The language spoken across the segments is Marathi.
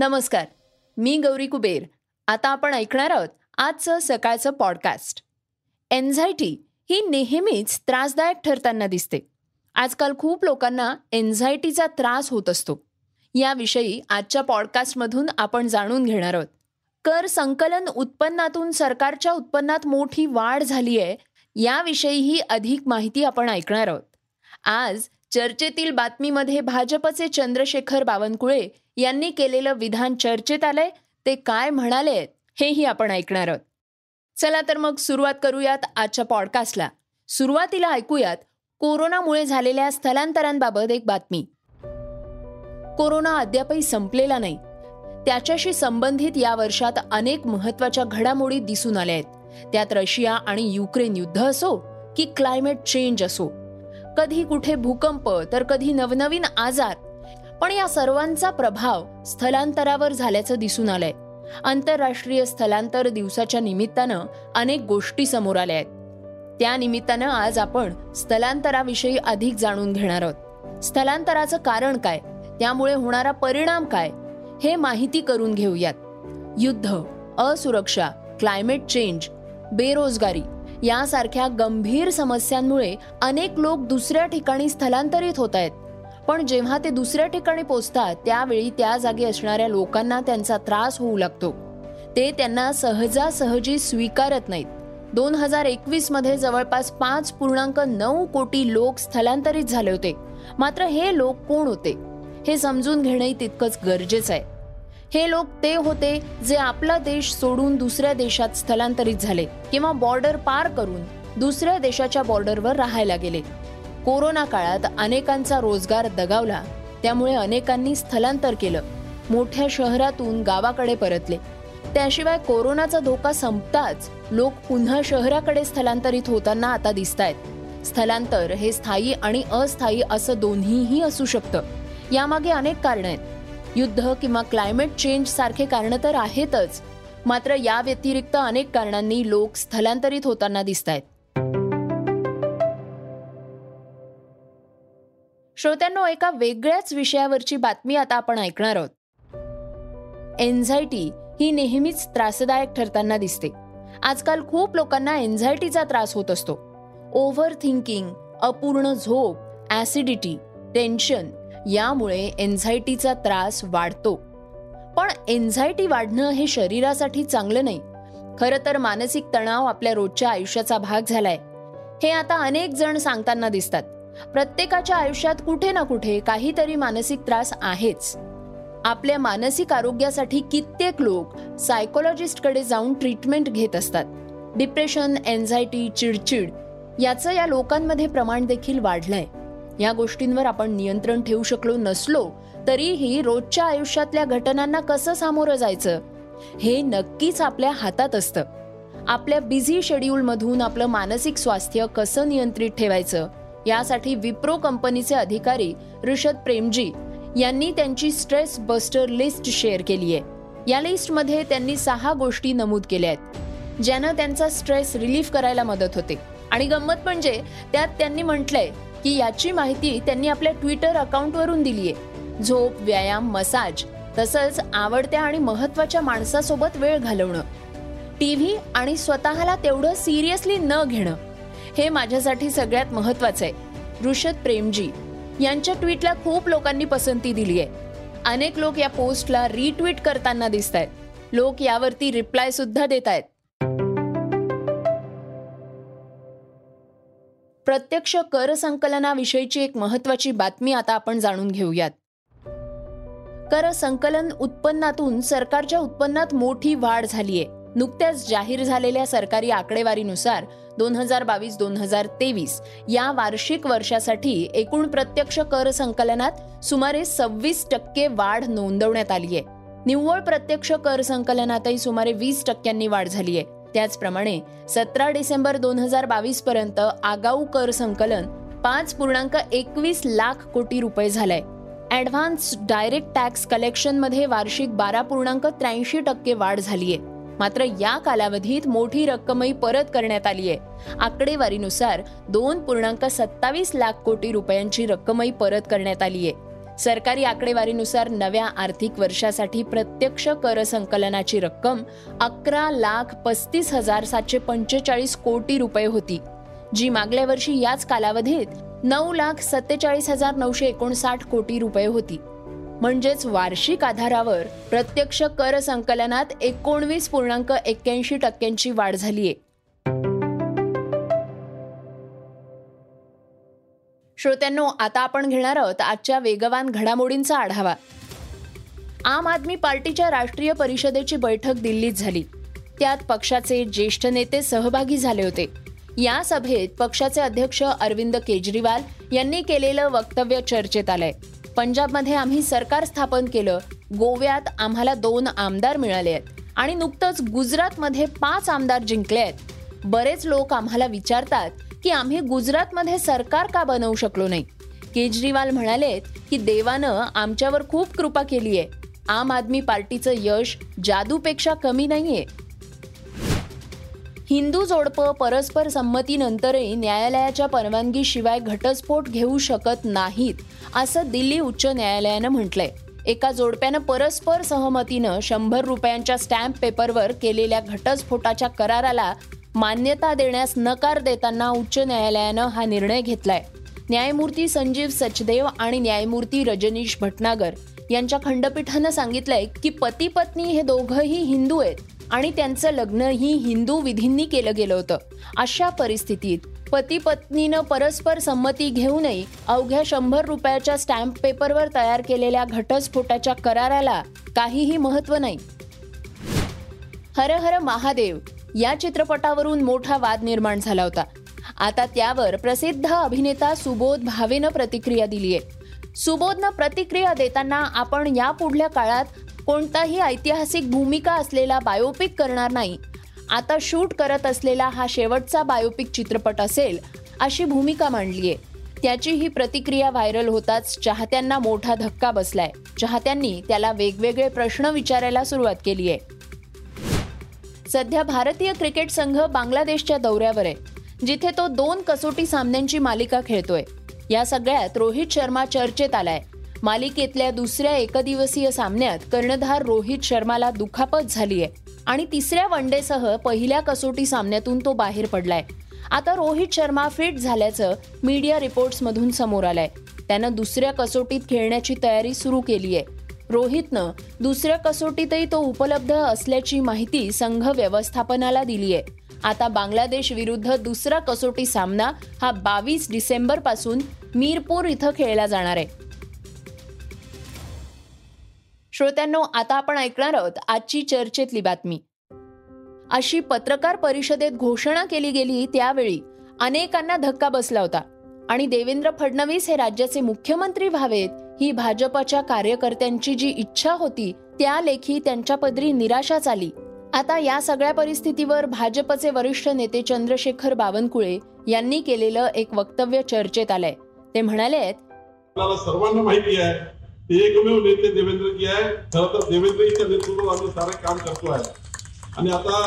नमस्कार मी गौरी कुबेर. आता आपण ऐकणार आहोत आजचं सकाळचं पॉडकास्ट एन्झायटी ही नेहमीच त्रासदायक ठरताना दिसते. आजकाल खूप लोकांना एन्झायटीचा त्रास होत असतो. याविषयी आजच्या पॉडकास्टमधून आपण जाणून घेणार आहोत. कर संकलन उत्पन्नातून सरकारच्या उत्पन्नात मोठी वाढ झाली आहे याविषयीही अधिक माहिती आपण ऐकणार आहोत. आज चर्चेतील बातमीमध्ये भाजपचे चंद्रशेखर बावनकुळे यांनी केलेलं विधान चर्चेत आलंय ते काय म्हणाले हेही आपण ऐकणार आहोत. चला तर मग सुरुवात करूयात आजच्या पॉडकास्टला सुरुवातीला ऐकूयात कोरोनामुळे झालेल्या स्थलांतरांबाबत एक बातमी. कोरोना अद्यापही संपलेला नाही. त्याच्याशी संबंधित या वर्षात अनेक महत्त्वाच्या घडामोडी दिसून आल्या आहेत. त्यात रशिया आणि युक्रेन युद्ध असो की क्लायमेट चेंज असो. कधी कुठे भूकंप तर कधी नवनवीन आजार पण या सर्वांचा प्रभाव स्थलांतरावर झाल्याचं दिसून आलंय. आंतरराष्ट्रीय स्थलांतर दिवसाच्या निमित्तानं अनेक गोष्टी समोर आल्या आहेत. त्या निमित्तानं आज आपण स्थलांतराविषयी अधिक जाणून घेणार आहोत. स्थलांतराचं कारण काय? त्यामुळे होणारा परिणाम काय? हे माहिती करून घेऊयात. युद्ध असुरक्षा क्लायमेट चेंज बेरोजगारी यासारख्या गंभीर समस्यांमुळे अनेक लोक दुसऱ्या ठिकाणी स्थलांतरित होत आहेत. पण जेव्हा ते दुसऱ्या ठिकाणी पोचतात त्यावेळी त्या जागी असणाऱ्या लोकांना त्यांचा त्रास होऊ लागतो. ते त्यांना सहजासहजी स्वीकारत नाहीत. दोन हजार एकवीसमध्ये जवळपास पाच पूर्णांक नऊ कोटी लोक स्थलांतरित झाले होते. मात्र हे लोक कोण होते? हे समजून घेणंही तितकंच गरजेचं आहे. हे लोक ते होते जे आपला देश सोडून दुसऱ्या देशात स्थलांतरित झाले किंवा बॉर्डर पार करून दुसऱ्या देशाच्या बॉर्डरवर राहायला गेले. कोरोना काळात अनेकांचा रोजगार दगावला. त्यामुळे अनेकांनी स्थलांतर केलं. मोठ्या शहरातून गावाकडे परतले. त्याशिवाय कोरोनाचा धोका संपताच लोक पुन्हा शहराकडे स्थलांतरित होताना आता दिसत आहेत स्थलांतर हे स्थायी आणि अस्थायी असं दोन्हीही असू शकतं. यामागे अनेक कारण आहेत. युद्ध किंवा क्लायमेट चेंज सारखे कारण तर आहेतच. मात्र या व्यतिरिक्त अनेक कारणांनी लोक स्थलांतरित होताना दिसत आहेत श्रोत्यांनो एका वेगळ्याच विषयावरची बातमी आता आपण ऐकणार आहोत. एन्झायटी ही नेहमीच त्रासदायक ठरताना दिसते. आजकाल खूप लोकांना एन्झायटीचा त्रास होत असतो. ओव्हर थिंकिंग अपूर्ण झोप ॲसिडिटी टेन्शन यामुळे एन्झायटीचा त्रास वाढतो. पण एन्झायटी वाढणं हे शरीरासाठी चांगलं नाही. खरं तर मानसिक तणाव आपल्या रोजच्या आयुष्याचा भाग झालाय. हे आता अनेक जण सांगताना दिसतात. प्रत्येकाच्या आयुष्यात कुठे ना कुठे काहीतरी मानसिक त्रास आहेच. आपल्या मानसिक आरोग्यासाठी कित्येक लोक सायकोलॉजिस्टकडे जाऊन ट्रीटमेंट घेत असतात. डिप्रेशन एन्झायटी चिडचिड याचं या लोकांमध्ये प्रमाण देखील वाढलंय. या गोष्टींवर आपण नियंत्रण ठेवू शकलो नसलो तरीही रोजच्या आयुष्यातल्या घटनांना कसं सामोरं जायचं? हे नक्कीच आपल्या हातात असतं. आपल्या बिझी शेड्यूलमधून आपलं मानसिक स्वास्थ्य कसं नियंत्रित ठेवायचं? यासाठी विप्रो कंपनीचे अधिकारी ऋषद प्रेमजी यांनी त्यांची स्ट्रेस बस्टर लिस्ट शेअर केली आहे. या लिस्टमध्ये त्यांनी सहा गोष्टी नमूद केल्या आहेत ज्यानं त्यांचा स्ट्रेस रिलीफ करायला मदत होते. आणि गंमत म्हणजे त्यात त्यांनी म्हटलंय की याची माहिती त्यांनी आपल्या ट्विटर अकाउंटवरून दिली आहे. झोप व्यायाम मसाज तसंच आवडत्या आणि महत्त्वाच्या माणसासोबत वेळ घालवणं. टीव्ही आणि स्वतःला तेवढं सिरियसली न घेणं. हे माझ्यासाठी सगळ्यात महत्वाचं. आहे ऋषद प्रेमजी यांच्या ट्विटला खूप लोकांनी पसंती दिली आहे. अनेक लोक या पोस्टला रिट्विट करताना दिसत आहेत लोक यावरती रिप्लाय सुद्धा देत आहेत प्रत्यक्ष कर संकलनाविषयीची एक महत्वाची बातमी आता आपण जाणून घेऊयात. कर संकलन उत्पन्नातून सरकारच्या उत्पन्नात मोठी वाढ झालीय. नुकत्याच जाहीर झालेल्या सरकारी आकडेवारीनुसार दोन हजार बावीस दोन हजार तेवीस या वार्षिक वर्षासाठी एकूण प्रत्यक्ष कर संकलनात सुमारे सव्वीस टक्के वाढ नोंदवण्यात आली आहे. निव्वळ प्रत्यक्ष कर संकलनातही सुमारे वीस टक्क्यांनी वाढ झाली आहे. त्याचप्रमाणे सतरा डिसेंबर दोन हजार बावीस पर्यंत आगाऊ कर संकलन पाच पूर्णांक एकवीस लाख कोटी रुपये झालंय. ऍडव्हान्स डायरेक्ट टॅक्स कलेक्शनमध्ये वार्षिक बारा पूर्णांक त्र्याऐंशी टक्के वाढ झालीय मात्र या कालावधीत मोठी रक्कमही परत करण्यात आली आहे. आकडेवारीनुसार दोन पूर्णांक सत्तावीस लाख कोटी रुपयांची रक्कमही परत करण्यात आली आहे. सरकारी आकडेवारीनुसार नव्या आर्थिक वर्षासाठी प्रत्यक्ष कर संकलनाची रक्कम अकरा लाख पस्तीस हजार सातशे पंचेचाळीस कोटी रुपये होती जी मागल्या वर्षी याच कालावधीत नऊ लाख सत्तेचाळीस हजार नऊशे एकोणसाठ कोटी रुपये होती. म्हणजेच वार्षिक आधारावर प्रत्यक्ष कर संकलनात एकोणवीस पूर्णांक एक्क्याऐंशी टक्क्यांची वाढ झालीय. श्रोत्यांनो आता आपण घेणार आहोत आजच्या वेगवान घडामोडींचा आढावा. आम आदमी पार्टीच्या राष्ट्रीय परिषदेची बैठक दिल्लीत झाली. त्यात पक्षाचे ज्येष्ठ नेते सहभागी झाले होते. या सभेत पक्षाचे अध्यक्ष अरविंद केजरीवाल यांनी केलेलं वक्तव्य चर्चेत आलंय. पंजाबमध्ये आम्ही सरकार स्थापन केलं गोव्यात आम्हाला दोन आमदार मिळाले आहेत. आणि नुकतंच गुजरातमध्ये पाच आमदार जिंकले आहेत. बरेच लोक आम्हाला विचारतात की आम्ही गुजरातमध्ये सरकार का बनवू शकलो नाही? केजरीवाल म्हणाले की देवानं आमच्यावर खूप कृपा केली आहे आम आदमी पार्टीचं यश जादूपेक्षा कमी नाहीये हिंदू जोडपं परस्पर संमतीनंतरही न्यायालयाच्या परवानगीशिवाय घटस्फोट घेऊ शकत नाहीत असं दिल्ली उच्च न्यायालयानं म्हटलंय. एका जोडप्यानं परस्पर सहमतीनं शंभर रुपयांच्या स्टॅम्प पेपरवर केलेल्या घटस्फोटाच्या कराराला मान्यता देण्यास नकार देताना उच्च न्यायालयानं हा निर्णय घेतलाय. न्यायमूर्ती संजीव सचदेव आणि न्यायमूर्ती रजनीश भटनागर यांच्या खंडपीठानं सांगितलंय की पती पत्नी हे दोघंही हिंदू आहेत. आणि त्यांचं लग्नही हिंदू विधींनी केलं गेलं होतं. अशा परिस्थितीत पती पत्नीनं परस्पर संमती घेऊनही अवघ्या शंभर रुपयाच्या स्टॅम्प पेपरवर तयार केलेल्या घटस्फोटाच्या कराराला काहीही महत्त्व नाही. हर हर महादेव या चित्रपटावरून मोठा वाद निर्माण झाला होता. आता त्यावर प्रसिद्ध अभिनेता सुबोध भावेनं प्रतिक्रिया दिलीय. सुबोधनं प्रतिक्रिया देताना आपण या पुढल्या काळात कोणताही ऐतिहासिक भूमिका असलेला बायोपिक करणार नाही. आता शूट करत असलेला हा शेवटचा बायोपिक चित्रपट असेल अशी भूमिका मांडलीय. त्याची ही प्रतिक्रिया व्हायरल होताच चाहत्यांना मोठा धक्का बसलाय. चाहत्यांनी त्याला वेगवेगळे प्रश्न विचारायला सुरुवात केली आहे सध्या भारतीय क्रिकेट संघ बांगलादेशच्या दौऱ्यावर आहे जिथे तो दोन कसोटी सामन्यांची मालिका खेळतोय. या सगळ्यात रोहित शर्मा चर्चेत आलाय. मालिकेतल्या दुसऱ्या एकदिवसीय सामन्यात कर्णधार रोहित शर्माला दुखापत झालीय आणि तिसऱ्या वनडेसह पहिल्या कसोटी सामन्यातून तो बाहेर पडलाय. आता रोहित शर्मा फिट झाल्याचं मीडिया रिपोर्ट्समधून समोर आलंय. त्यानं दुसऱ्या कसोटीत खेळण्याची तयारी सुरू केली आहे रोहितनं दुसऱ्या कसोटीतही तो उपलब्ध असल्याची माहिती संघ व्यवस्थापनाला दिली आहे आता बांगलादेश विरुद्ध दुसरा कसोटी सामना हा बावीस डिसेंबरपासून मीरपूर इथं खेळला जाणार आहे. श्रोत्यांनो आता आपण ऐकणार आहोत आजची चर्चेतली बातमी. अशी पत्रकार परिषदेत घोषणा केली गेली त्यावेळी अनेकांना धक्का बसला होता आणि देवेंद्र फडणवीस हे राज्याचे मुख्यमंत्री व्हावेत ही भाजपच्या कार्यकर्त्यांची जी इच्छा होती त्या लेखी त्यांच्या पदरी निराशाच आली. आता या सगळ्या परिस्थितीवर भाजपचे वरिष्ठ नेते चंद्रशेखर बावनकुळे यांनी केलेलं एक वक्तव्य चर्चेत आलंय. ते म्हणाले सर्वांना माहिती आहे ते एकमेव नेते देवेंद्रजी आहे खरं तर देवेंद्रजीच्या नेतृत्वात आम्ही सारे काम करतो आहे आणि आता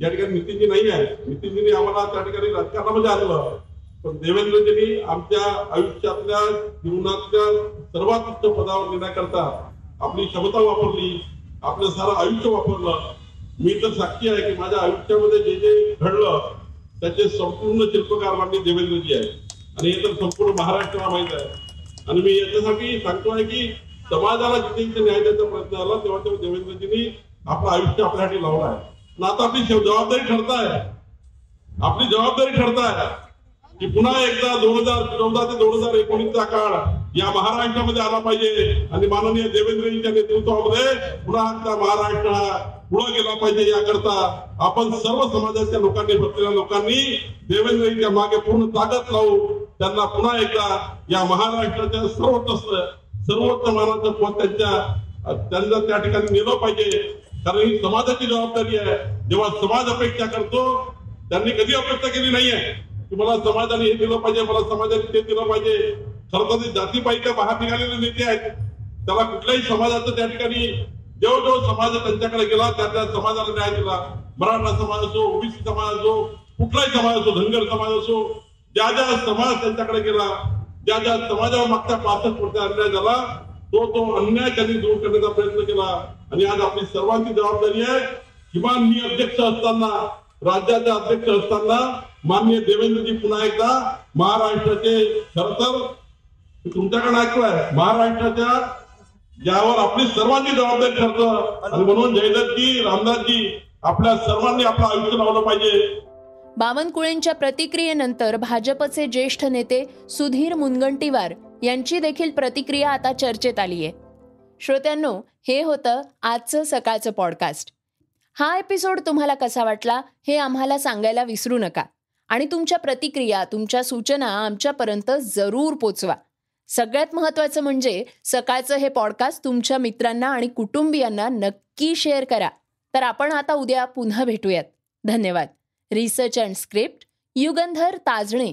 या ठिकाणी नितीनजी नाही आहे नितीनजींनी आम्हाला त्या ठिकाणी राजकारणामध्ये आणलं पण देवेंद्रजींनी आमच्या आयुष्यातल्या जीवनातल्या सर्वात उच्च पदावर नेण्याकरता आपली क्षमता वापरली आपलं सारं आयुष्य वापरलं। मी तर साक्षी आहे की माझ्या आयुष्यामध्ये जे जे घडलं त्याचे संपूर्ण शिल्पकार माननीय देवेंद्रजी आहे आणि हे तर संपूर्ण महाराष्ट्राला माहीत आहे. आणि मी याच्यासाठी सांगतोय की समाजाला जिथे जिथे न्याय द्यायचा प्रयत्न आला तेव्हा तेव्हा देवेंद्रजींनी आपलं आयुष्य आपल्यासाठी लावलं आहे. ना आता आपली जबाबदारी ठरताय. आपली जबाबदारी ठरताय की पुन्हा एकदा दोन हजार चौदा ते दोन हजार एकोणीसचा काळ या महाराष्ट्रामध्ये आला पाहिजे. आणि माननीय देवेंद्रजींच्या नेतृत्वामध्ये पुन्हा महाराष्ट्र हा पुढे गेला पाहिजे याकरता आपण सर्व समाजाच्या लोकांनी बसलेल्या लोकांनी देवेंद्रच्या मागे पूर्ण ताकद लावू त्यांना पुन्हा एकदा या महाराष्ट्राच्या सर्वोत्तम सर्वोच्च मानाचं पद त्यांच्या त्यांना त्या ठिकाणी नेलं पाहिजे. कारण ही समाजाची जबाबदारी आहे. जेव्हा समाज अपेक्षा करतो त्यांनी कधी अपेक्षा केली नाहीये. की मला समाजाने हे दिलं पाहिजे मला समाजाने ते दिलं पाहिजे. खरं तर जाती बाहेर निघालेले नेते आहेत. त्याला कुठल्याही समाजाचं त्या ठिकाणी जेव्हा जेव्हा समाज त्यांच्याकडे गेला त्या त्या समाजाला न्याय दिला. मराठा समाज असो ओबीसी समाज असो कुठलाही समाज असो धनगर समाज असो ज्या ज्या समाज त्यांच्याकडे गेला ज्या ज्या समाजावर मागच्या पासष्ट वर्ष अन्याय झाला तो तो अन्याय त्यांनी दूर करण्याचा प्रयत्न केला. आणि आज आपली सर्वांची जबाबदारी आहे किमान मी अध्यक्ष असताना राज्याचे अध्यक्ष असताना माननीय देवेंद्रजी पुन्हा एकदा महाराष्ट्राचे खर तर तुमच्याकडे ऐकलंय महाराष्ट्राच्या यावर आपली सर्वांची जबाबदारी ठरतं. आणि म्हणून जयदत्तजी रामदासजी आपल्या सर्वांनी आपलं आयुष्य लावलं पाहिजे. बावनकुळेंच्या प्रतिक्रियेनंतर भाजपचे ज्येष्ठ नेते सुधीर मुनगंटीवार यांची देखील प्रतिक्रिया आता चर्चेत आली आहे. श्रोत्यांनो हे होतं आजचं सकाळचं पॉडकास्ट हा एपिसोड तुम्हाला कसा वाटला हे आम्हाला सांगायला विसरू नका. आणि तुमच्या प्रतिक्रिया तुमच्या सूचना आमच्यापर्यंत जरूर पोचवा. सगळ्यात महत्त्वाचं म्हणजे सकाळचं हे पॉडकास्ट तुमच्या मित्रांना आणि कुटुंबियांना नक्की शेअर करा. तर आपण आता उद्या पुन्हा भेटूयात. धन्यवाद. Research and script Yugandhar Tajne.